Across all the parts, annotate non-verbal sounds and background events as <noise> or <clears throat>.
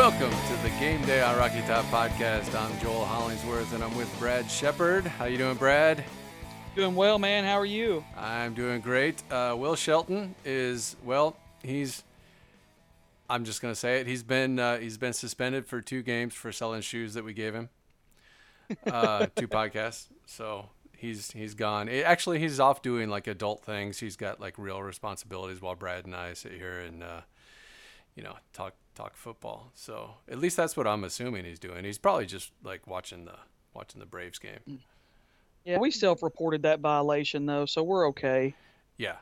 Welcome to the Game Day on Rocky Top podcast. I'm Joel Hollingsworth, and I'm with Brad Shepard. How you doing, Brad? Doing well, man. How are you? I'm doing great. Uh, Will Shelton is well. He's. I'm just gonna say it. He's been uh, he's been suspended for two games for selling shoes that we gave him. Uh, <laughs> two podcasts. So he's he's gone. It, actually, he's off doing like adult things. He's got like real responsibilities while Brad and I sit here and uh, you know talk talk football. So at least that's what I'm assuming he's doing. He's probably just like watching the watching the Braves game. Yeah, we self-reported that violation though, so we're okay. Yeah,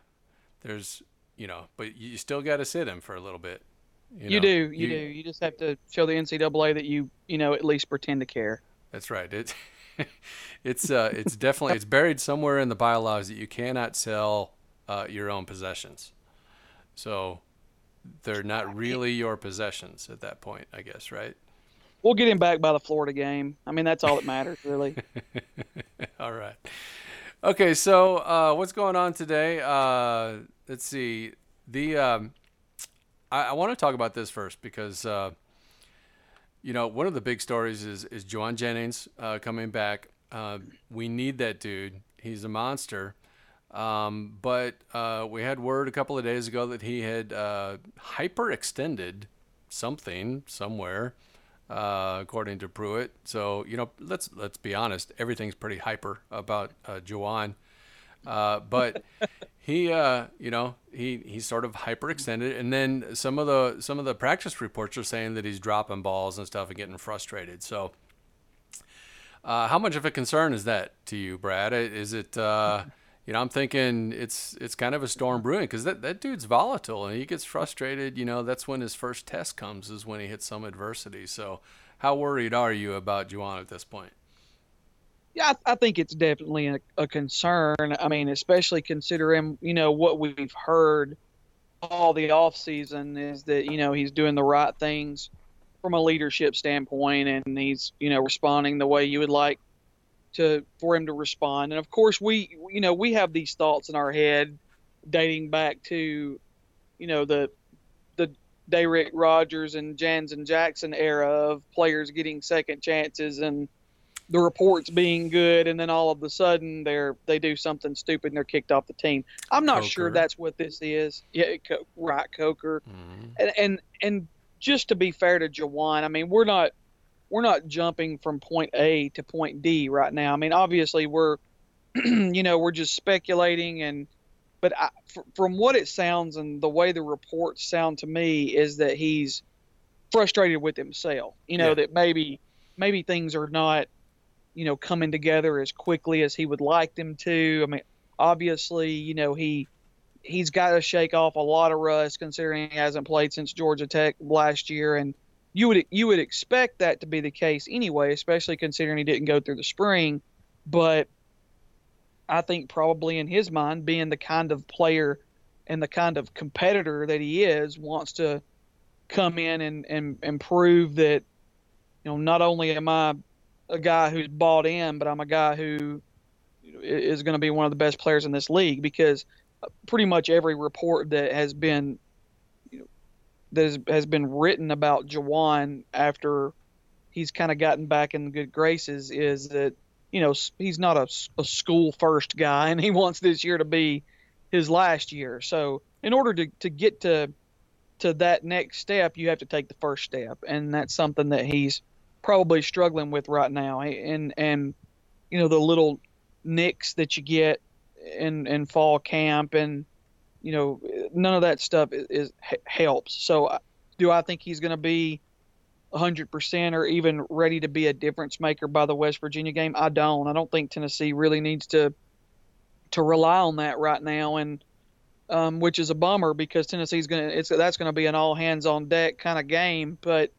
there's you know, but you still got to sit him for a little bit. You, know? do, you, you, do. You just have to show the NCAA that you you know at least pretend to care. That's right. It <laughs> it's uh it's definitely it's buried somewhere in the bylaws that you cannot sell uh, your own possessions. So they're not really your possessions at that point, I guess, right? We'll get him back by the Florida game. I mean, that's all that matters, really. <laughs> all right. Okay, so uh, what's going on today? Uh, let's see. The um, I, I want to talk about this first because uh, you know one of the big stories is is Jauan Jennings uh, coming back. Uh, we need that dude. He's a monster. Um, but uh, we had word a couple of days ago that he had hyperextended something somewhere uh, according to Pruitt. So you know, let's let's be honest. Everything's pretty hyper about uh, Jauan, uh, but <laughs> he, uh, you know, he he's sort of hyperextended. And then some of the some of the practice reports are saying that he's dropping balls and stuff and getting frustrated. So. Uh, how much of a concern is that to you, Brad? Is it, uh, you know, I'm thinking it's it's kind of a storm brewing because that, that dude's volatile and he gets frustrated. You know, that's when his first test comes is when he hits some adversity. So, how worried are you about Jauan at this point? Yeah, I, I think it's definitely a, a, concern. I mean, especially considering you know what we've heard all the off season is that you know he's doing the right things from a leadership standpoint and he's you know responding the way you would like to for him to respond. And of course, we you know we have these thoughts in our head dating back to you know the the Da'Rick Rogers and Janzen Jackson era of players getting second chances and the reports being good, and then all of a sudden they're they do something stupid and they're kicked off the team. I'm not Coker. sure that's what this is. Yeah, right, Coker, mm-hmm. and and and just to be fair to Jauan, I mean we're not we're not jumping from point A to point D right now. I mean, obviously we're, <clears throat> you know, we're just speculating and, but I, f- from what it sounds and the way the reports sound to me is that he's frustrated with himself. You know yeah. that maybe maybe things are not, you know, coming together as quickly as he would like them to. I mean, obviously, you know, he he's got to shake off a lot of rust considering he hasn't played since Georgia Tech last year and you would you would expect that to be the case anyway, especially considering he didn't go through the spring. But I think probably in his mind, being the kind of player and the kind of competitor that he is, wants to come in and and, and prove that you know not only am I a guy who's bought in, but I'm a guy who is going to be one of the best players in this league because pretty much every report that has been that has, been written about Jauan after he's kind of gotten back in good graces is that you know he's not a, a school first guy and he wants this year to be his last year. So in order to, to get to to that next step, you have to take the first step, and that's something that he's probably struggling with right now. And and you know the little nicks that you get in in fall camp and you know, none of that stuff is, is helps. So, uh, do I think he's going to be 100% or even ready to be a difference maker by the West Virginia game? I don't. I don't think Tennessee really needs to to rely on that right now, and um, which is a bummer because Tennessee's going to it's that's going to be an all hands on deck kind of game. But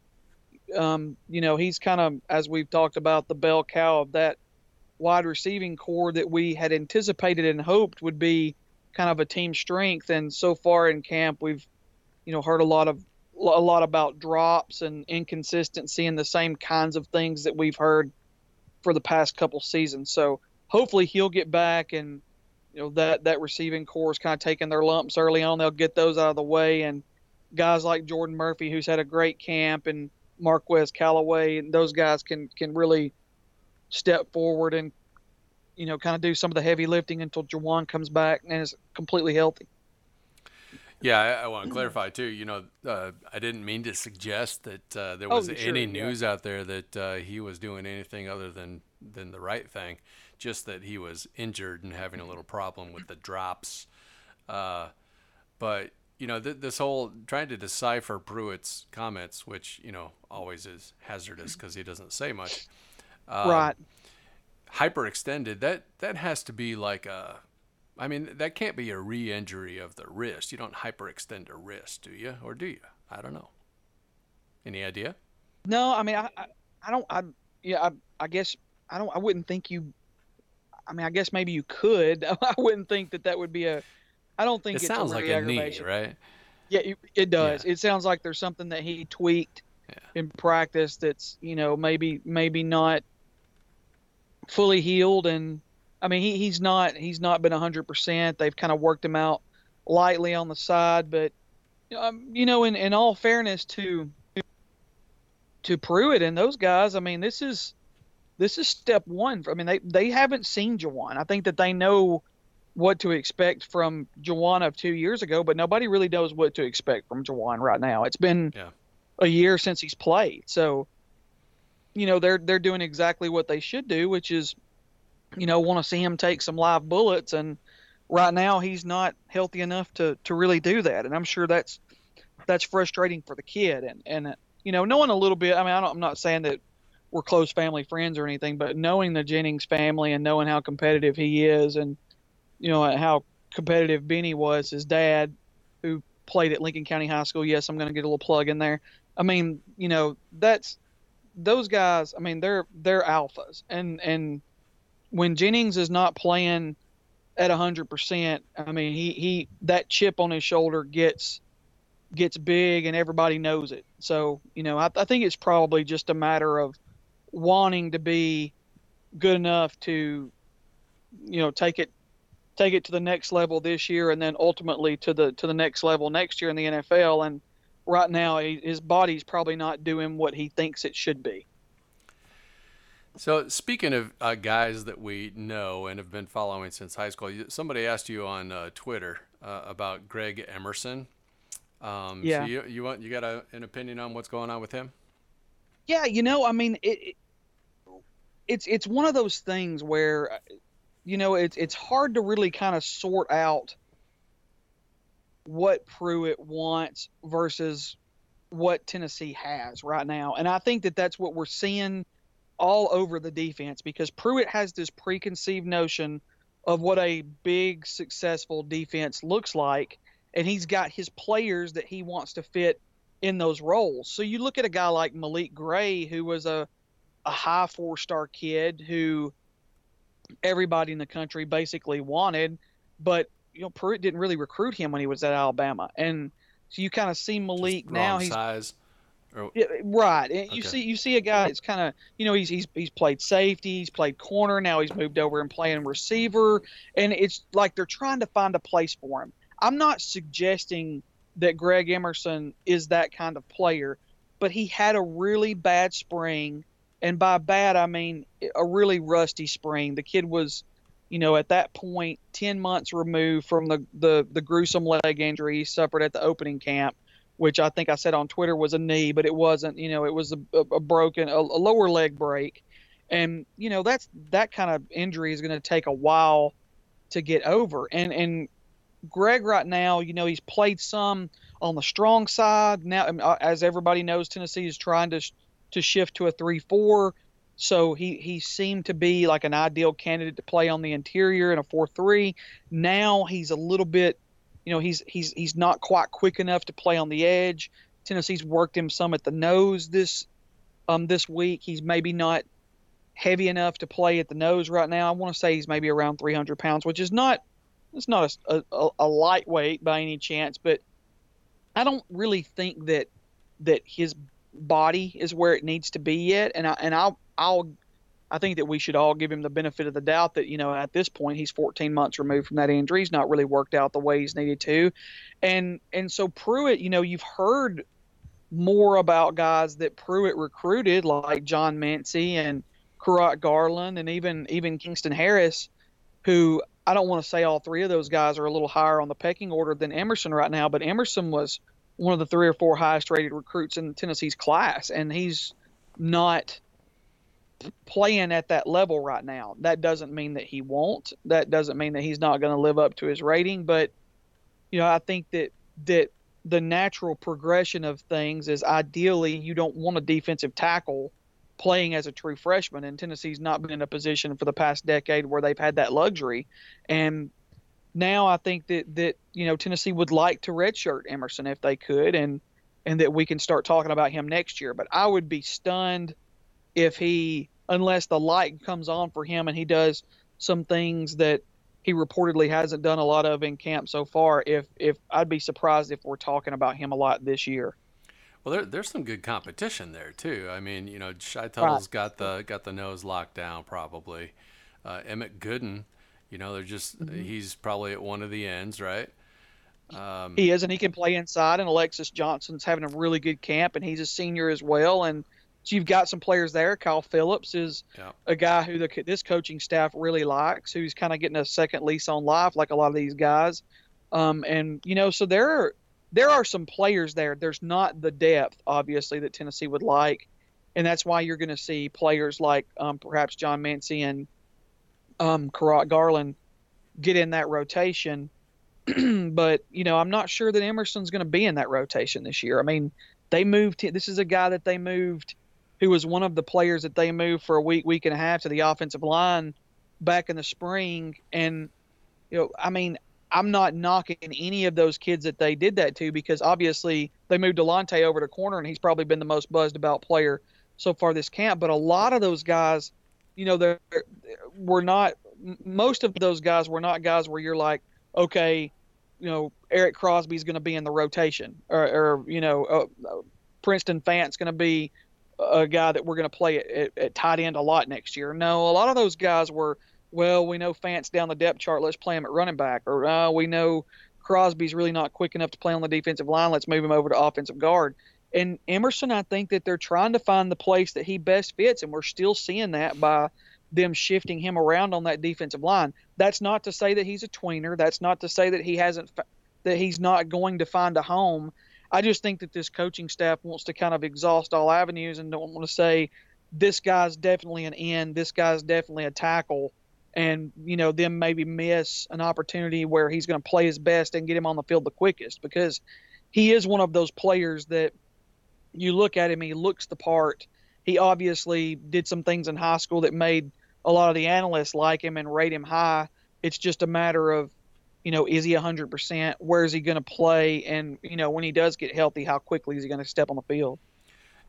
um, you know, he's kind of as we've talked about the bell cow of that wide receiving core that we had anticipated and hoped would be kind of a team strength. And so far in camp, we've you know heard a lot of a lot about drops and inconsistency and the same kinds of things that we've heard for the past couple seasons. So hopefully he'll get back and you know that that receiving core is kind of taking their lumps early on. They'll get those out of the way and guys like Jordan Murphy, who's had a great camp and Marquez Callaway, and those guys can can really step forward and you know kind of do some of the heavy lifting until Jauan comes back and is completely healthy. Yeah, I, I want to clarify too. You know, uh, I didn't mean to suggest that uh, there was Oh, sure, any yeah. news out there that uh, he was doing anything other than than the right thing. Just that he was injured and having a little problem with the drops. Uh, but you know, th- this whole trying to decipher Pruitt's comments, which you know always is hazardous because he doesn't say much. Um, right. Hyperextended that that has to be like a i mean that can't be a re-injury of the wrist you don't hyperextend a wrist do you or do you i don't know any idea No, I mean, I, I, I don't, I, yeah, I, I guess I don't, I wouldn't think you. I mean, I guess maybe you could. <laughs> I wouldn't think that that would be a. I don't think it it's sounds like a knee right Yeah, it, it does. It sounds like there's something that he tweaked Yeah. in practice that's you know maybe maybe not fully healed, and I mean he, he's not he's not been hundred percent. They've kind of worked him out lightly on the side, but um, you know, in in all fairness to to Pruitt and those guys, I mean this is this is step one. I mean they they haven't seen Jauan. I think that they know what to expect from Jauan of two years ago, but nobody really knows what to expect from Jauan right now. It's been Yeah. a year since he's played, so you know they're they're doing exactly what they should do, which is you know want to see him take some live bullets, and right now he's not healthy enough to to really do that, and I'm sure that's that's frustrating for the kid, and and you know knowing a little bit. I mean, I I'm not saying that we're close family friends or anything, but knowing the Jennings family and knowing how competitive he is, and you know how competitive Benny was, his dad, who played at Lincoln County High School. Yes, I'm going to get a little plug in there. I mean, you know, that's those guys. I mean, they're they're alphas, and and when Jennings is not playing at 100%, I mean, he he that chip on his shoulder gets gets big, and everybody knows it. So, you know, I, I think it's probably just a matter of wanting to be good enough to, you know, take it take it to the next level this year, and then ultimately to the to the next level next year in the NFL. And right now, he, his body's probably not doing what he thinks it should be. so speaking of uh, guys that we know and have been following since high school somebody asked you on uh, twitter uh, about greg emerson um, Yeah. so you, you want you got a, an opinion on what's going on with him Yeah, you know, I mean, it, it it's it's one of those things where, you know, it's it's hard to really kind of sort out what Pruitt wants versus what Tennessee has right now, and I think that that's what we're seeing all over the defense because Pruitt has this preconceived notion of what a big successful defense looks like, and he's got his players that he wants to fit in those roles. So you look at a guy like Malik Gray, who was a, a high four star kid who everybody in the country basically wanted, but you know Pruitt didn't really recruit him when he was at Alabama, and so you kind of see Malik Just now he's size or, yeah, right. And you see, you see a guy that's kind of, you know, he's he's he's played safety, he's played corner. Now he's moved over and playing receiver, and it's like they're trying to find a place for him. I'm not suggesting that Greg Emerson is that kind of player, but he had a really bad spring, and by bad I mean a really rusty spring. The kid was, you know, at that point, ten months removed from the the the gruesome leg injury he suffered at the opening camp which I think I said on Twitter was a knee, but it wasn't. You know, it was a, a, broken, a, a lower leg break, and you know that's that kind of injury is going to take a while to get over. And and Greg right now, you know, he's played some on the strong side. Now, uh, as everybody knows, Tennessee is trying to to shift to a three-four. So he he seemed to be like an ideal candidate to play on the interior in a four-three. Now he's a little bit you know he's he's he's not quite quick enough to play on the edge. Tennessee's worked him some at the nose this um this week. He's maybe not heavy enough to play at the nose right now. I want to say he's maybe around 300 pounds, which is not it's not a, a, a lightweight by any chance, but I don't really think that that his body is where it needs to be yet. And I and I'll I'll I think that we should all give him the benefit of the doubt that you know at this point he's 14 months removed from that injury. He's not really worked out the way he's needed to, and and so Pruitt, you know, you've heard more about guys that Pruitt recruited, like John Mancy and Kurott Garland, and even even Kingston Harris, who I don't want to say all three of those guys are a little higher on the pecking order than Emerson right now, but Emerson was one of the three or four highest rated recruits in Tennessee's class, and he's not playing at that level right now. That doesn't mean that he won't. That doesn't mean that he's not going to live up to his rating, but you know, I think that that the natural progression of things is ideally you don't want a defensive tackle playing as a true freshman and Tennessee's not been in a position for the past decade where they've had that luxury and now I think that that you know Tennessee would like to redshirt Emerson if they could and and that we can start talking about him next year but I would be stunned if he unless the light comes on for him and he does some things that he reportedly hasn't done a lot of in camp so far. If if I'd be surprised if we're talking about him a lot this year. Well, there, there's some good competition there too. I mean, you know, Shy Tuttle's right. got the got the nose locked down probably. Uh, Emmit Gooden, you know, they're just mm-hmm. he's probably at one of the ends, right? Um, he is, and he can play inside. And Alexis Johnson's having a really good camp, and he's a senior as well. And so you've got some players there. Kyle Phillips is yeah. a guy who the, this coaching staff really likes, who's kind of getting a second lease on life, like a lot of these guys. Um, and you know, so there are there are some players there. There's not the depth, obviously, that Tennessee would like, and that's why you're going to see players like um, perhaps John Mancy and um, Kurott Garland get in that rotation. <clears throat> but you know, I'm not sure that Emerson's going to be in that rotation this year. I mean, they moved. This is a guy that they moved who was one of the players that they moved for a week, week and a half to the offensive line back in the spring. And, you know, I mean, I'm not knocking any of those kids that they did that to because obviously they moved Delonte over to corner and he's probably been the most buzzed about player so far this camp. But a lot of those guys, you know, they were not, most of those guys were not guys where you're like, okay, you know, Eric Crosby's going to be in the rotation or, or you know, uh, Princeton Fant's going to be a guy that we're going to play at, at, at, tight end a lot next year. No, a lot of those guys were, well, we know Fant's down the depth chart. Let's play him at running back. Or uh, we know Crosby's really not quick enough to play on the defensive line. Let's move him over to offensive guard. And Emerson, I think that they're trying to find the place that he best fits, and we're still seeing that by them shifting him around on that defensive line. That's not to say that he's a tweener. That's not to say that he hasn't that he's not going to find a home I just think that this coaching staff wants to kind of exhaust all avenues and don't want to say this guy's definitely an end, this guy's definitely a tackle, and you know them maybe miss an opportunity where he's going to play his best and get him on the field the quickest because he is one of those players that you look at him, he looks the part. He obviously did some things in high school that made a lot of the analysts like him and rate him high. It's just a matter of you know, is he 100%? Where is he going to play? And, you know, when he does get healthy, how quickly is he going to step on the field?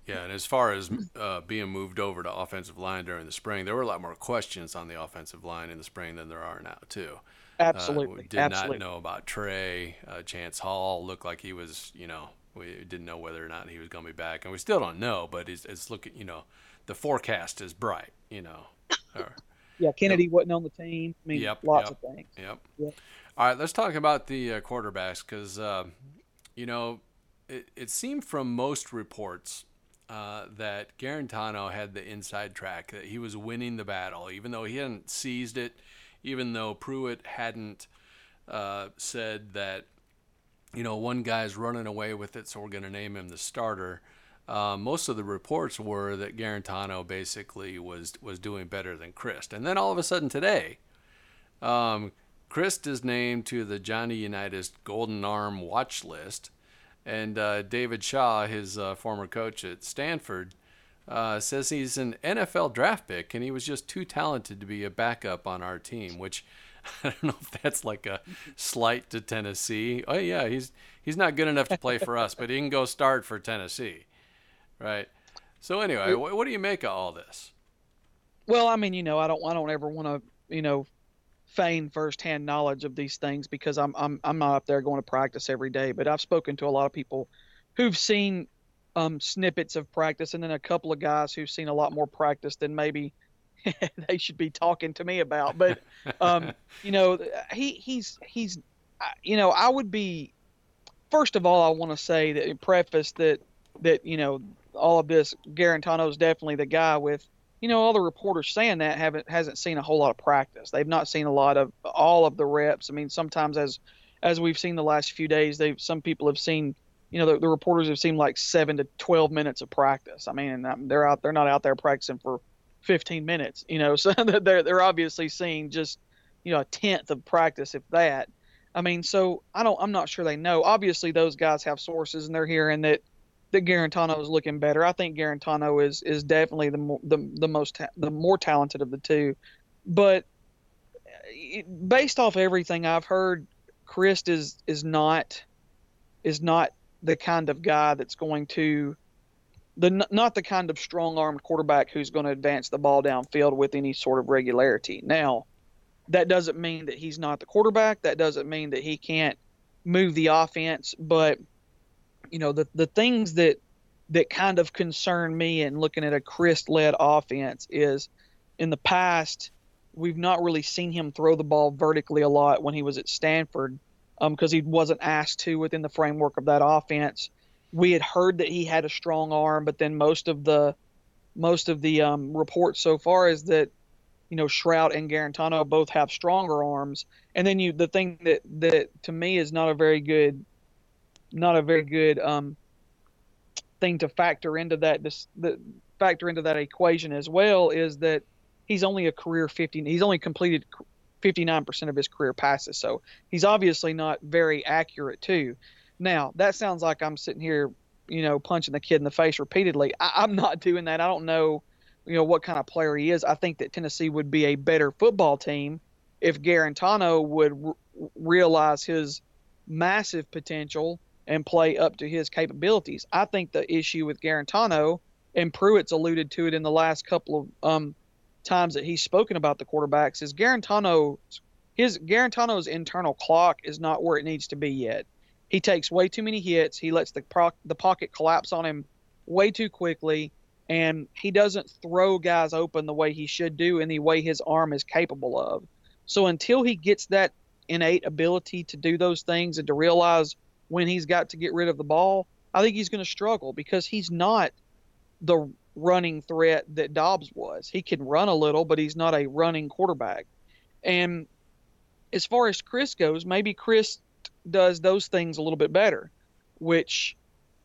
Yeah, and as far as uh, being moved over to offensive line during the spring, there were a lot more questions on the offensive line in the spring than there are now, too. Absolutely. Uh, did Absolutely. not know about Trey. Uh, Chance Hall looked like he was, you know, we didn't know whether or not he was going to be back. And we still don't know, but it's, it's looking, you know, the forecast is bright, you know. <laughs> Or, yeah, Kennedy yep. wasn't on the team. I mean, yep, lots yep, of things. Yep. yep. All right, let's talk about the uh, quarterbacks because, uh, you know, it, it seemed from most reports uh, that Guarantano had the inside track, that he was winning the battle, even though he hadn't seized it, even though Pruitt hadn't uh, said that, you know, one guy's running away with it, so we're going to name him the starter. Uh, most of the reports were that Guarantano basically was was doing better than Chryst, and then all of a sudden today, um, Chryst is named to the Johnny Unitas Golden Arm watch list, and uh, David Shaw, his uh, former coach at Stanford, uh, says he's an NFL draft pick, and he was just too talented to be a backup on our team. Which <laughs> I don't know if that's like a slight to Tennessee. Oh yeah, he's he's not good enough to play for us, but he can go start for Tennessee, right? So anyway, what, what do you make of all this? Well, I mean, you know, I don't I don't ever want to you know feign firsthand knowledge of these things because I'm I'm I'm not up there going to practice every day, but I've spoken to a lot of people who've seen um, snippets of practice, and then a couple of guys who've seen a lot more practice than maybe <laughs> they should be talking to me about. But um, <laughs> you know, he he's he's you know I would be first of all I want to say that preface that that you know all of this Guarantano is definitely the guy with you know all the reporters saying that haven't hasn't seen a whole lot of practice. They've not seen a lot of all of the reps. I mean, sometimes as as we've seen the last few days, they've some people have seen you know the, the reporters have seen like seven to twelve minutes of practice. I mean, and they're out they're not out there practicing for 15 minutes. You know, <laughs> so they're they're obviously seeing just you know a tenth of practice if that. I mean, so I don't I'm not sure they know. Obviously, those guys have sources and they're hearing that that Guarantano is looking better. I think Guarantano is is definitely the more, the the most the more talented of the two, but based off everything I've heard, Chryst is is not is not the kind of guy that's going to the not the kind of strong armed quarterback who's going to advance the ball downfield with any sort of regularity. Now, that doesn't mean that he's not the quarterback. That doesn't mean that he can't move the offense, but you know the the things that that kind of concern me in looking at a Chryst-led offense is in the past we've not really seen him throw the ball vertically a lot when he was at Stanford because um, he wasn't asked to within the framework of that offense. We had heard that he had a strong arm, but then most of the most of the um, reports so far is that you know Shrout and Garantano both have stronger arms. And then you the thing that that to me is not a very good not a very good um, thing to factor into that this, the, factor into that equation as well is that he's only a career 50 he's only completed 59% of his career passes so he's obviously not very accurate too now that sounds like i'm sitting here you know punching the kid in the face repeatedly I, i'm not doing that i don't know you know what kind of player he is i think that tennessee would be a better football team if Guarantano would r- realize his massive potential and play up to his capabilities. I think the issue with Guarantano, and Pruitt's alluded to it in the last couple of um, times that he's spoken about the quarterbacks is Guarantano's his Guarantano's internal clock is not where it needs to be yet. He takes way too many hits. He lets the pro- the pocket collapse on him way too quickly, and he doesn't throw guys open the way he should do in the way his arm is capable of. So until he gets that innate ability to do those things and to realize when he's got to get rid of the ball, I think he's going to struggle because he's not the running threat that Dobbs was. He can run a little, but he's not a running quarterback. And as far as Chryst goes, maybe Chryst does those things a little bit better, which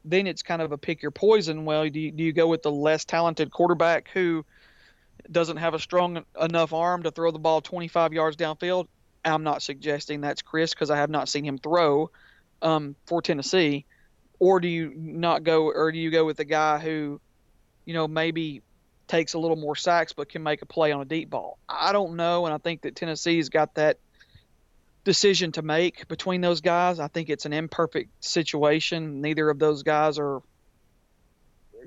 then it's kind of a pick your poison. Well, do you, do you go with the less talented quarterback who doesn't have a strong enough arm to throw the ball 25 yards downfield? I'm not suggesting that's Chryst because I have not seen him throw um, for Tennessee, or do you not go, or do you go with the guy who, you know, maybe takes a little more sacks but can make a play on a deep ball? I don't know, and I think that Tennessee's got that decision to make between those guys. I think it's an imperfect situation. Neither of those guys are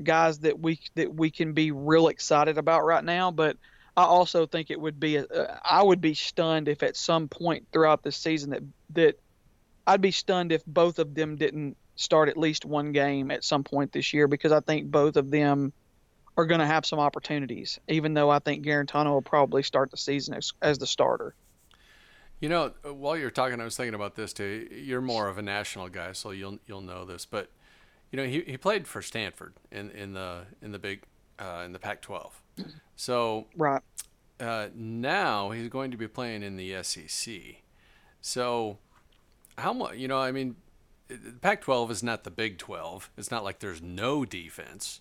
guys that we that we can be real excited about right now, but I also think it would be a, uh, I would be stunned if at some point throughout the season that that I'd be stunned if both of them didn't start at least one game at some point this year because I think both of them are going to have some opportunities. Even though I think Guarantano will probably start the season as, as the starter. You know, while you're talking, I was thinking about this too. You're more of a national guy, so you'll you'll know this. But you know, he, he played for Stanford in, in the in the big uh, in the Pac-12. So right uh, now he's going to be playing in the SEC. So how much? You know, I mean, Pac-12 is not the Big 12. It's not like there's no defense,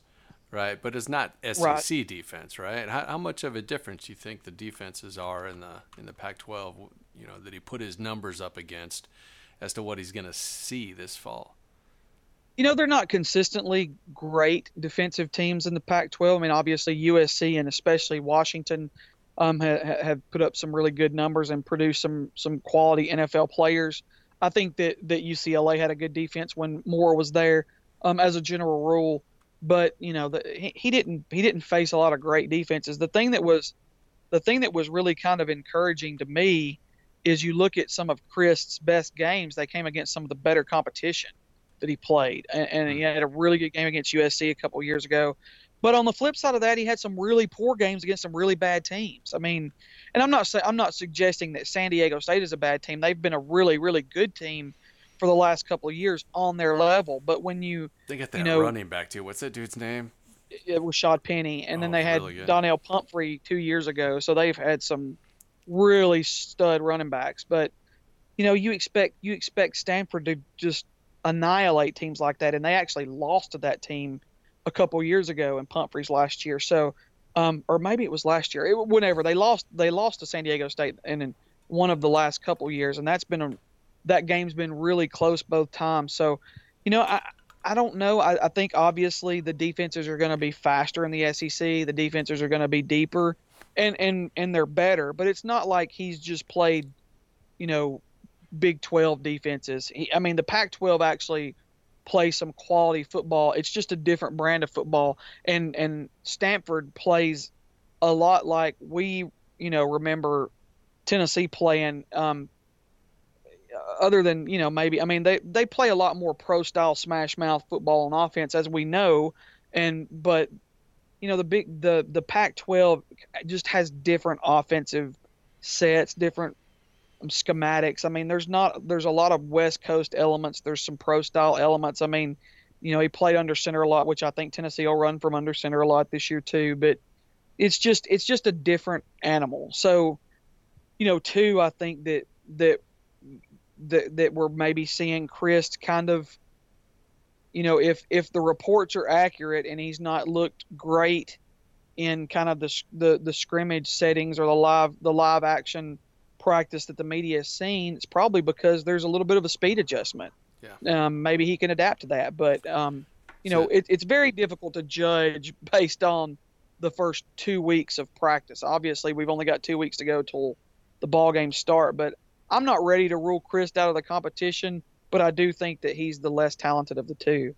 right? But it's not SEC right. defense, right? How, how much of a difference do you think the defenses are in the in the Pac-12? You know, that he put his numbers up against, as to what he's going to see this fall. You know, they're not consistently great defensive teams in the Pac-12. I mean, obviously USC and especially Washington um, have, have put up some really good numbers and produced some some quality NFL players. I think that that UCLA had a good defense when Moore was there, um, as a general rule. But you know, the, he, he didn't he didn't face a lot of great defenses. The thing that was, the thing that was really kind of encouraging to me, is you look at some of Chryst's best games. They came against some of the better competition that he played, and, and he mm-hmm. had a really good game against USC a couple years ago. But on the flip side of that, he had some really poor games against some really bad teams. I mean, and I'm not I'm not suggesting that San Diego State is a bad team. They've been a really really good team for the last couple of years on their level. But when you they got that you know, running back too. What's that dude's name? it was Shad Penny, and then Oh, they had really. Donnell Pumphrey two years ago. So they've had some really stud running backs. But you know, you expect you expect Stanford to just annihilate teams like that, and they actually lost to that team a couple years ago in Pumphrey's last year. So, um, or maybe it was last year. It, whenever they lost, they lost to San Diego State, and in one of the last couple years, and that's been a that game's been really close both times. So, you know, I I don't know. I, I think obviously the defenses are going to be faster in the SEC. The defenses are going to be deeper, and and and they're better. But it's not like he's just played, you know, Big 12 defenses. He, I mean, the Pac-12 actually plays some quality football. It's just a different brand of football, and and Stanford plays a lot like we, you know, remember Tennessee playing. Um, other than you know maybe I mean they they play a lot more pro style smash mouth football on offense as we know, and but you know the big the the Pac-12 just has different offensive sets, different um, schematics. I mean, there's not there's a lot of West Coast elements. There's some pro style elements. I mean, you know, he played under center a lot, which I think Tennessee will run from under center a lot this year too. But it's just it's just a different animal. So, you know, two, I think that that that that we're maybe seeing Chryst kind of you know, if if the reports are accurate and he's not looked great in kind of the the, the scrimmage settings or the live the live action practice that the media has seen, it's probably because there's a little bit of a speed adjustment. Yeah. Um, maybe he can adapt to that, but um, you know, it, it's very difficult to judge <laughs> based on the first two weeks of practice. Obviously, we've only got two weeks to go till the ball games start, but I'm not ready to rule Chryst out of the competition. But I do think that he's the less talented of the two.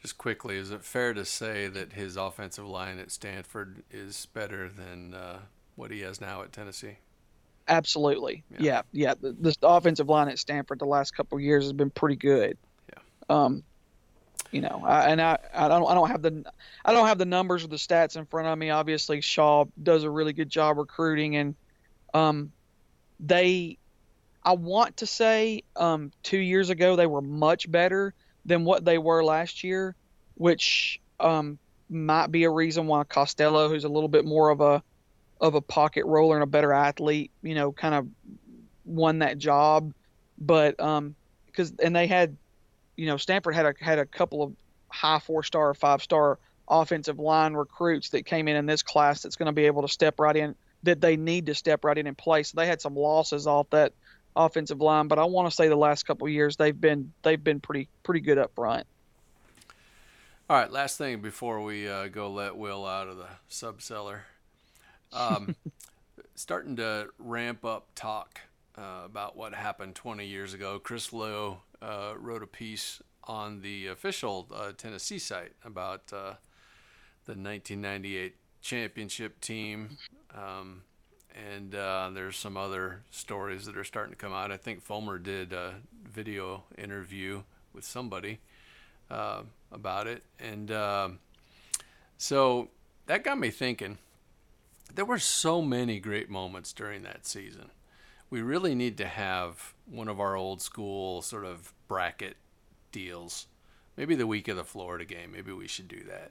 Just quickly, is it fair to say that his offensive line at Stanford is better than uh, what he has now at Tennessee? Absolutely. Yeah. Yeah, yeah. The, the offensive line at Stanford the last couple of years has been pretty good. Yeah. Um, you know, I, and I, I don't, I don't have the, I don't have the numbers or the stats in front of me. Obviously, Shaw does a really good job recruiting, and um, they, I want to say, um, two years ago they were much better than what they were last year, which um might be a reason why Costello, who's a little bit more of a of a pocket roller and a better athlete, you know, kind of won that job. But um, because and they had, you know, Stanford had a had a couple of high four star, five star offensive line recruits that came in in this class that's going to be able to step right in that they need to step right in and play. So they had some losses off that offensive line, but I want to say the last couple of years they've been they've been pretty pretty good up front. All right, last thing before we uh, go let Will out of the subcellar. Um, <laughs> starting to ramp up talk uh, about what happened 20 years ago. Chris Lowe uh, wrote a piece on the official uh, Tennessee site about uh, the 1998 championship team. Um, and uh, there's some other stories that are starting to come out. I think Fulmer did a video interview with somebody uh, about it, and um so that got me thinking. There were so many great moments during that season. We really need to have one of our old school sort of bracket deals. Maybe the week of the Florida game. Maybe we should do that.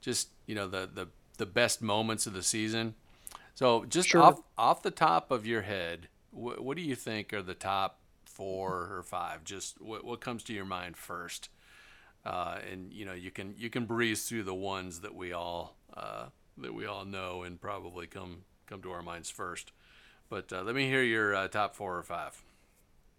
Just you know the the the best moments of the season. So just Sure. off off the top of your head, what, what do you think are the top four or five? Just what what comes to your mind first? Uh, and you know you can you can breeze through the ones that we all uh, that we all know and probably come come to our minds first. But uh, let me hear your uh, top four or five.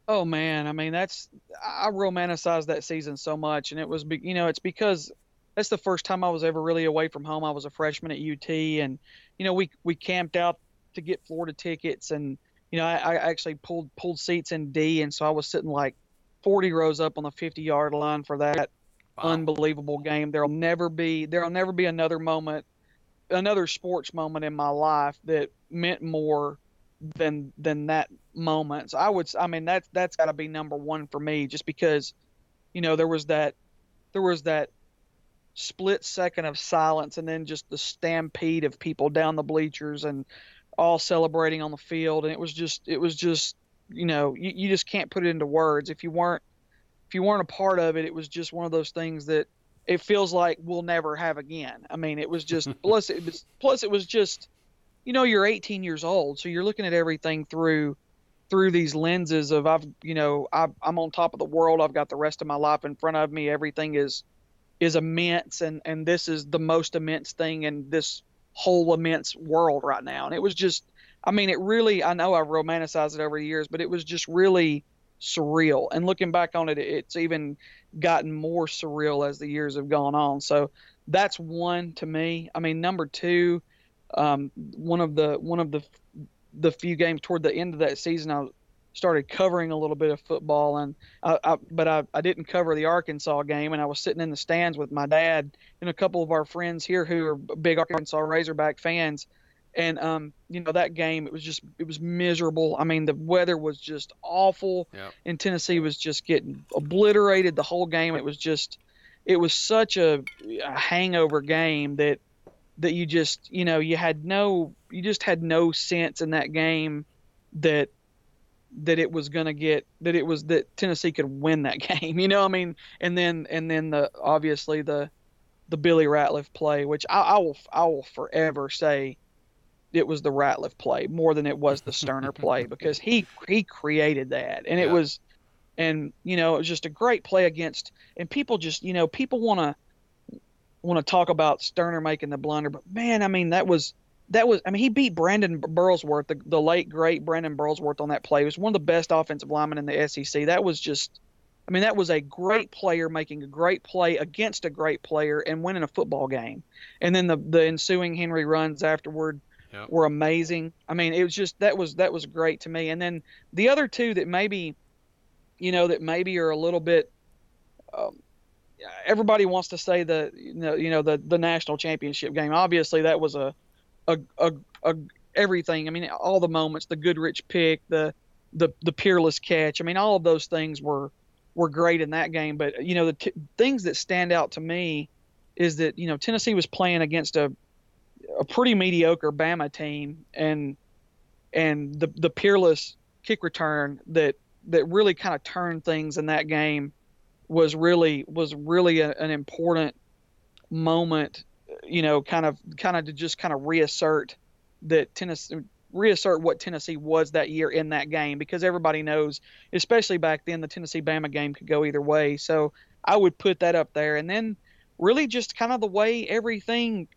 Oh man, I mean that's I romanticized that season so much, and it was be- you know it's because that's the first time I was ever really away from home. I was a freshman at UT, and you know we we camped out to get Florida tickets, and you know I, I actually pulled pulled seats in D, and so I was sitting like 40 rows up on the 50 yard line for that Wow. unbelievable game. There'll never be there'll never be another moment, another sports moment in my life that meant more than than that moment. So I would I mean that's that's got to be number one for me, just because, you know, there was that there was that split second of silence and then just the stampede of people down the bleachers and all celebrating on the field and it was just it was just you know you, you just can't put it into words if you weren't if you weren't a part of it, it was just one of those things that it feels like we'll never have again. I mean, it was just <laughs> plus it was plus it was just you know you're 18 years old, so you're looking at everything through through these lenses of I've you know i am on top of the world. I've got the rest of my life in front of me. Everything is is immense, and and this is the most immense thing in this whole immense world right now. And it was just, I mean, it really. I know I romanticized it over the years, but it was just really surreal. And looking back on it, it's even gotten more surreal as the years have gone on. So that's one to me. I mean, number two, um, one of the one of the the few games toward the end of that season, I started covering a little bit of football, and I, I, but I, I didn't cover the Arkansas game, and I was sitting in the stands with my dad and a couple of our friends here who are big Arkansas Razorback fans, and um, you know that game it was just it was miserable. I mean the weather was just awful, Yep. and Tennessee was just getting obliterated the whole game. It was just it was such a, a hangover game that that you just you know you had no you just had no sense in that game that that it was going to get that it was that Tennessee could win that <laughs> game. You know, I mean, and then and then the obviously the the Billy Ratliff play, which I, I will I will forever say it was the Ratliff play more than it was the Stoerner play <laughs> because he he created that and it was and you know it was just a great play against and people just you know people want to want to talk about Stoerner making the blunder but man I mean that was that was I mean he beat Brandon Burlsworth the, the late great Brandon Burlsworth on that play he was one of the best offensive linemen in the SEC that was just I mean that was a great player making a great play against a great player and winning a football game and then the the ensuing Henry runs afterward Yep. were amazing. I mean, it was just that was that was great to me. And then the other two that maybe, you know, that maybe are a little bit. Um, everybody wants to say the you know you know the the national championship game. Obviously, that was a a a, a everything. I mean, all the moments, the Goodrich pick, the the the Peerless catch. I mean, all of those things were were great in that game. But you know, the t- things that stand out to me is that you know Tennessee was playing against a a pretty mediocre Bama team, and and the the Peerless kick return that that really kind of turned things in that game was really was really a, an important moment, you know, kind of kind of to just kind of reassert that Tennessee reassert what Tennessee was that year in that game because everybody knows, especially back then, the Tennessee Bama game could go either way. So I would put that up there, and then really just kind of the way everything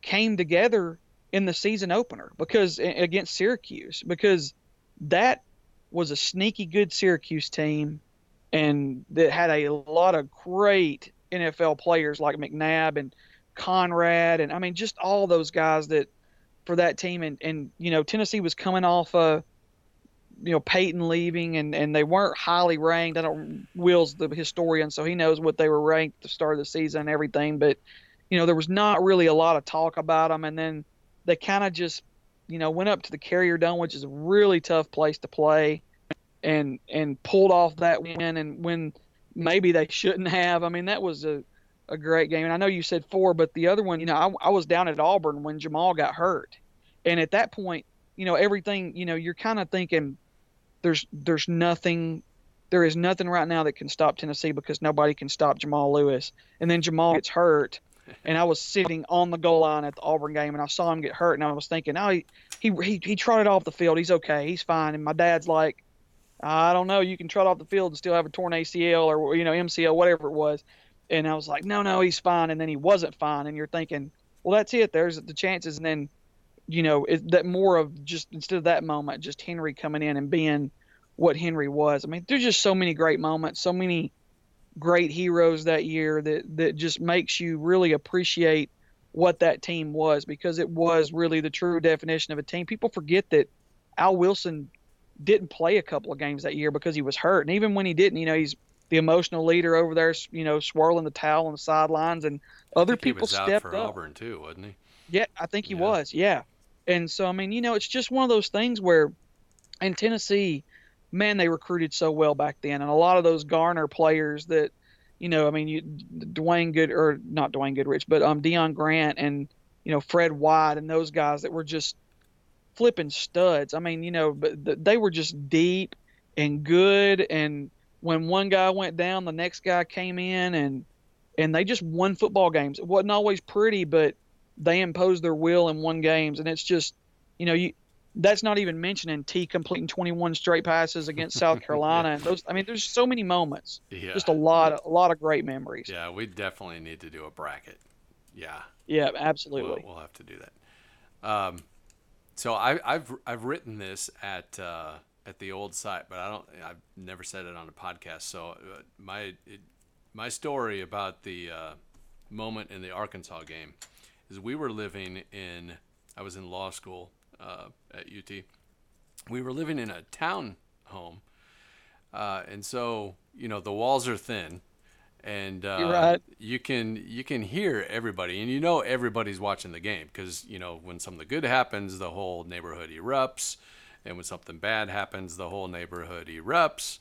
came together in the season opener because against Syracuse because that was a sneaky good Syracuse team and that had a lot of great NFL players like McNabb and Conrad and I mean just all those guys that for that team and and you know Tennessee was coming off uh you know Peyton leaving and and they weren't highly ranked. I don't Will's the historian so he knows what they were ranked at the start of the season and everything but you know there was not really a lot of talk about them and then they kind of just you know went up to the Carrier Dome which is a really tough place to play and and pulled off that win and when maybe they shouldn't have. I mean that was a a great game. And I know you said four but the other one you know I, I was down at Auburn when Jamal got hurt. And at that point you know everything you know you're kind of thinking there's there's nothing there is nothing right now that can stop Tennessee because nobody can stop Jamal Lewis. And then Jamal gets hurt and I was sitting on the goal line at the Auburn game and I saw him get hurt and I was thinking oh he he he, he trotted off the field. He's okay. He's fine. And my dad's like I don't know. You can trot off the field and still have a torn ACL or you know MCL whatever it was and I was like no no he's fine. And then he wasn't fine. And you're thinking well that's it. There's the chances. And then you know it, that more of just instead of that moment just Henry coming in and being what Henry was. I mean there's just so many great moments so many great heroes that year that that just makes you really appreciate what that team was because it was really the true definition of a team. People forget that Al Wilson didn't play a couple of games that year because he was hurt, and even when he didn't, you know, he's the emotional leader over there, you know, swirling the towel on the sidelines, and other think he people was out stepped for up. Auburn too, wasn't he? Yeah, I think he Yeah. was. Yeah. And so, I mean, you know, it's just one of those things where in Tennessee, man, they recruited so well back then. And a lot of those Garner players that, you know, I mean, you, Dwayne Good, or not Dwayne Goodrich, but um, Deon Grant and, you know, Fred White and those guys that were just flipping studs. I mean, you know, but they were just deep and good and, when one guy went down, the next guy came in and and they just won football games. It wasn't always pretty, but they imposed their will and won games. And it's just, you know, you that's not even mentioning Tee completing 21 straight passes against South <laughs> Carolina. And those, I mean, there's so many moments. Yeah. Just a lot, of, a lot of great memories. Yeah, we definitely need to do a bracket. Yeah. Yeah, absolutely. We'll, we'll have to do that. Um, so I, I've I've written this at uh, at the old site, but I don't. I've never said it on a podcast. So uh, my it, my story about the uh, moment in the Arkansas game is we were living in. I was in law school uh, at UT. We were living in a town home, uh, and so you know the walls are thin, and uh, right. you can you can hear everybody, and you know everybody's watching the game because you know when something good happens, the whole neighborhood erupts, and when something bad happens, the whole neighborhood erupts,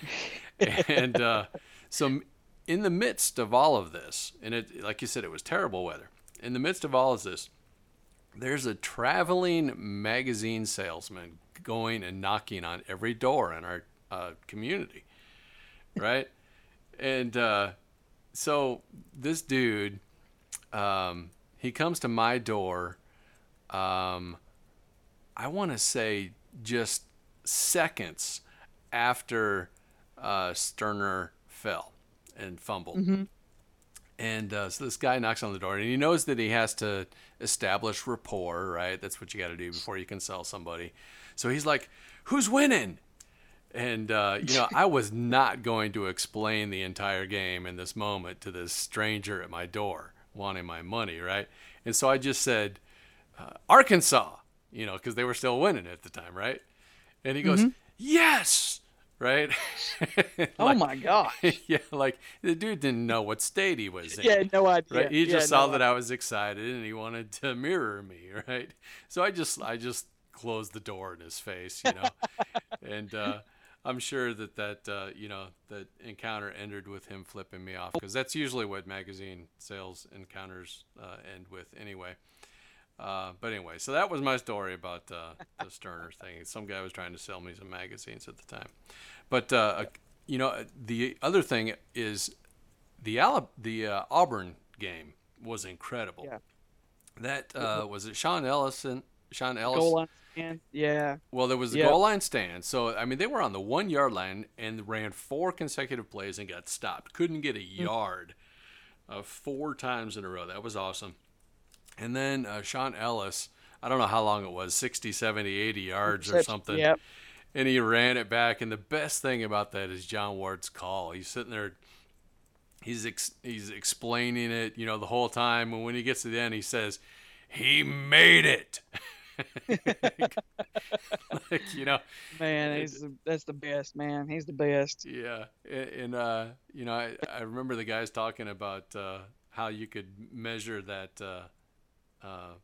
<laughs> and uh, so in the midst of all of this, and it like you said, it was terrible weather. In the midst of all of this, there's a traveling magazine salesman going and knocking on every door in our uh, community, right? and uh, so this dude, um, he comes to my door. Um, I want to say just seconds after uh, Stoerner fell and fumbled. Mm-hmm. And uh, so this guy knocks on the door, and he knows that he has to establish rapport, right? That's what you got to do before you can sell somebody. So he's like, "Who's winning?" And uh, you know, I was not going to explain the entire game in this moment to this stranger at my door wanting my money, right? And so I just said, uh, "Arkansas," you know, because they were still winning at the time, right? And he goes, Mhm. "Yes." Right? <laughs> oh my gosh. <laughs> yeah, like the dude didn't know what state he was in. Yeah, no idea. Right. He Yeah, just saw no that I was excited and he wanted to mirror me, <laughs> right? So I just I just closed the door in his face, you know. and uh I'm sure that that uh, you know that encounter ended with him flipping me off because that's usually what magazine sales encounters uh, end with anyway. Uh, but anyway, so that was my story about uh, the Stoerner <laughs> thing. Some guy was trying to sell me some magazines at the time. But uh, you know, the other thing is the Ala- the uh, Auburn game was incredible. Yeah. That uh, was it. Sean Ellison. Shaun Ellis. Goal line stand. Yeah. Well, there was the Yep. goal line stand. So, I mean, they were on the one yard line and ran four consecutive plays and got stopped. Couldn't get a Hmm. yard uh, four times in a row. That was awesome. And then uh, Shaun Ellis, I don't know how long it was 60, 70, 80 yards or something. Yep. And he ran it back. And the best thing about that is John Ward's call. He's sitting there. He's ex- he's explaining it, you know, the whole time. And when he gets to the end, he says, "He made it." <laughs> like you know, Man, he's the, that's the best, man. He's the best. yeah, and, and uh, you know, I, I remember the guys talking about uh, how you could measure that uh, uh,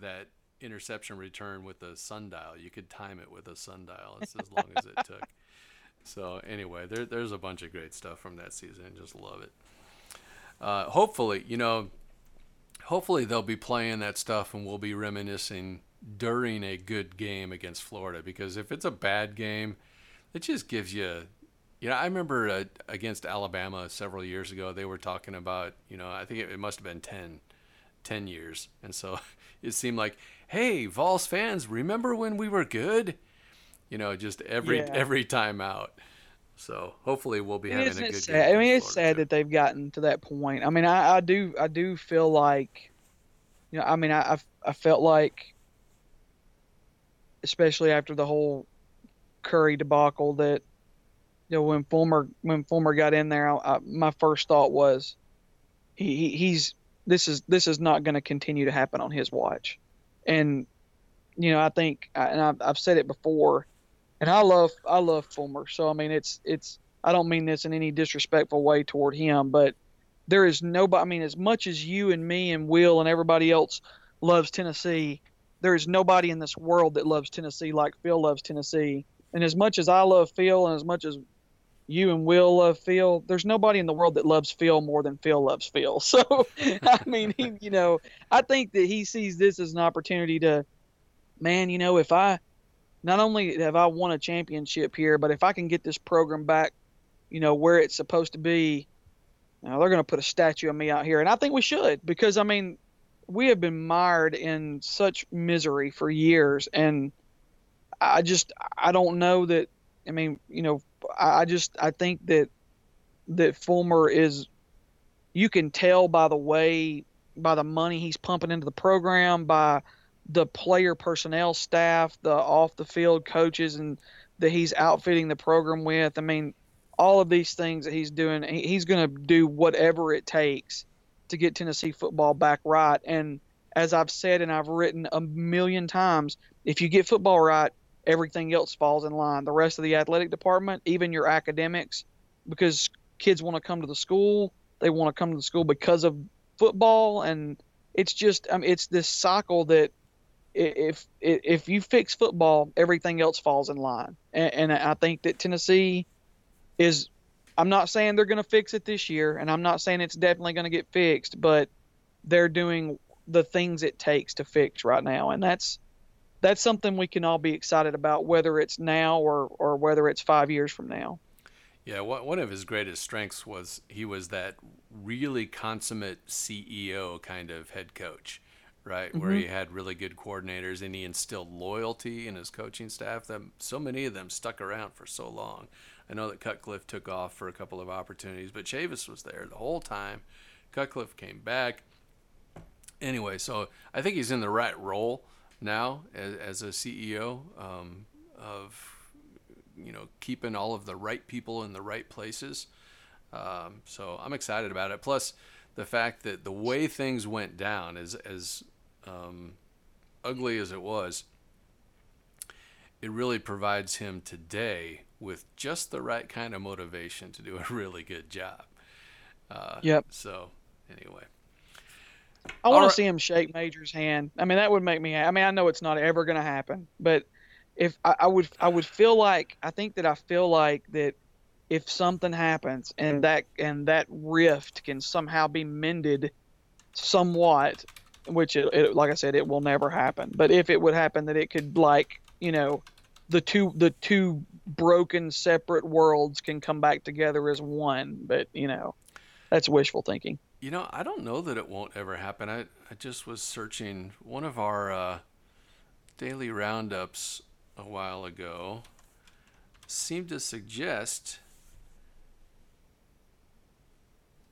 that interception return with a sundial. You could time it with a sundial. It's as long as it <laughs> took. So anyway, there, there's a bunch of great stuff from that season. I Just love it. Uh, hopefully, you know, hopefully they'll be playing that stuff and we'll be reminiscing during a good game against Florida because if it's a bad game, it just gives you you know, I remember uh, against Alabama several years ago, they were talking about, you know, I think it, it must have been 10, 10 years. And so <laughs> it seemed like, hey, Vols fans, remember when we were good? You know, just every Yeah. every time out. So hopefully we'll be And having a good sad? game. I mean, it's sad too. that they've gotten to that point. I mean, I, I do, I do feel like, you know, I mean, I, I, I felt like, especially after the whole Curry debacle, that you know when Fulmer when Fulmer got in there, I, I, my first thought was, he, he he's this is this is not going to continue to happen on his watch, and you know I think and I've, said it before, and I love I love Fulmer, so I mean it's it's I don't mean this in any disrespectful way toward him, but there is nobody. I mean, as much as you and me and Will and everybody else loves Tennessee, there is nobody in this world that loves Tennessee like Phil loves Tennessee. And as much as I love Phil, and as much as you and Will love Phil, there's nobody in the world that loves Phil more than Phil loves Phil. <laughs> So, I mean, he, you know, I think that he sees this as an opportunity to, man, you know, if I not only have I won a championship here, but if I can get this program back you know, where it's supposed to be. Now they're going to put a statue of me out here, and I think we should because I mean, we have been mired in such misery for years, and I just I don't know that. I mean, you know, I just I think that that Fulmer is. You can tell by the way, by the money he's pumping into the program, by the player personnel staff, the off the field coaches, and that he's outfitting the program with. I mean, all of these things that he's doing, he's going to do whatever it takes to get Tennessee football back right. And as I've said and I've written a million times, if you get football right, everything else falls in line. The rest of the athletic department, even your academics, because kids want to come to the school, they want to come to the school because of football, and it's just, it's this cycle that if if you fix football, everything else falls in line. And, and I think that Tennessee is. I'm not saying they're going to fix it this year, and I'm not saying it's definitely going to get fixed, but they're doing the things it takes to fix right now, and that's that's something we can all be excited about, whether it's now or or whether it's five years from now. Yeah, one of his greatest strengths was he was that really consummate CEO kind of head coach right? Mm-hmm. Where he had really good coordinators and he instilled loyalty in his coaching staff. That so many of them stuck around for so long. I know that Cutcliffe took off for a couple of opportunities, but Chavis was there the whole time. Cutcliffe came back. Anyway, so I think he's in the right role now as, as a CEO um, of you know keeping all of the right people in the right places. Um, so I'm excited about it. Plus, the fact that the way things went down, as as um, ugly as it was, it really provides him today with just the right kind of motivation to do a <laughs> really good job. Uh, yep. So anyway. I want right. to see him shake Major's hand. I mean, that would make me. I mean, I know it's not ever going to happen, but if I, I, would, I would feel like I think that I feel like that if something happens and that and that rift can somehow be mended somewhat, which it, it, like I said, it will never happen. But if it would happen, that it could like you know, the two the two broken separate worlds can come back together as one. But you know, that's wishful thinking. You know, I don't know that it won't ever happen. I I just was searching one of our uh, daily roundups a while ago seemed to suggest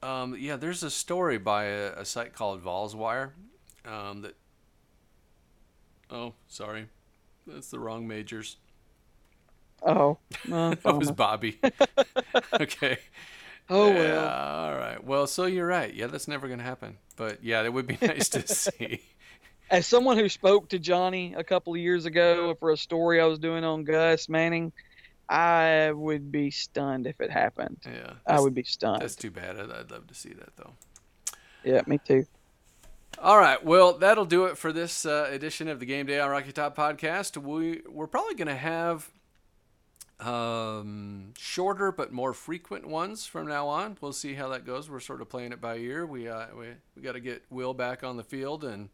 um, yeah, there's a story by a, a site called Volswire um, that. Oh, sorry, that's the wrong majors. Oh, <laughs> uh, that was Bobby. <laughs> <laughs> okay. Oh well. All right. Well, so you're right. Yeah, that's never going to happen. But yeah, it would be <laughs> nice to see. As someone who spoke to Johnny a couple of years ago for a story I was doing on Gus Manning, I would be stunned if it happened. Yeah, I would be stunned. That's too bad. I'd, I'd love to see that though. Yeah, me too. All right, well, that'll do it for this uh, edition of the Game Day on Rocky Top podcast. We we're probably going to have um, shorter but more frequent ones from now on. We'll see how that goes. We're sort of playing it by ear. We uh, we we got to get Will back on the field and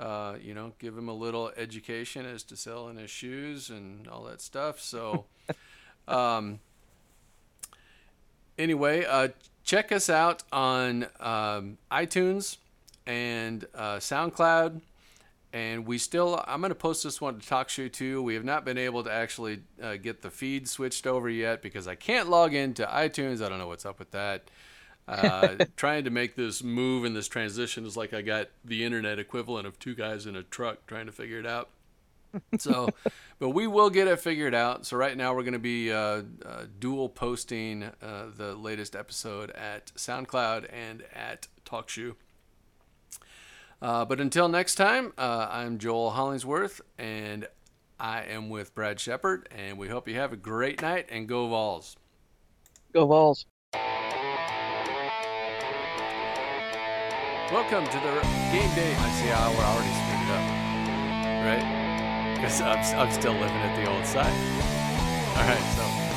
uh, you know give him a little education as to selling his shoes and all that stuff. So, <laughs> um, anyway, uh, check us out on um, iTunes and uh, SoundCloud. And we still, I'm going to post this one to TalkShoe too. We have not been able to actually uh, get the feed switched over yet because I can't log into iTunes. I don't know what's up with that. Uh, <laughs> trying to make this move and this transition is like I got the internet equivalent of two guys in a truck trying to figure it out. <laughs> so, but we will get it figured out. So right now we're going to be uh, uh, dual posting uh, the latest episode at SoundCloud and at TalkShoe. Uh, but until next time, uh, I'm Joel Hollingsworth, and I am with Brad Shepard, and we hope you have a great night and go Vols. Go Vols. Welcome to the game day. I see how we're already screwed up, right? Because I'm, I'm still living at the old site. All right, so.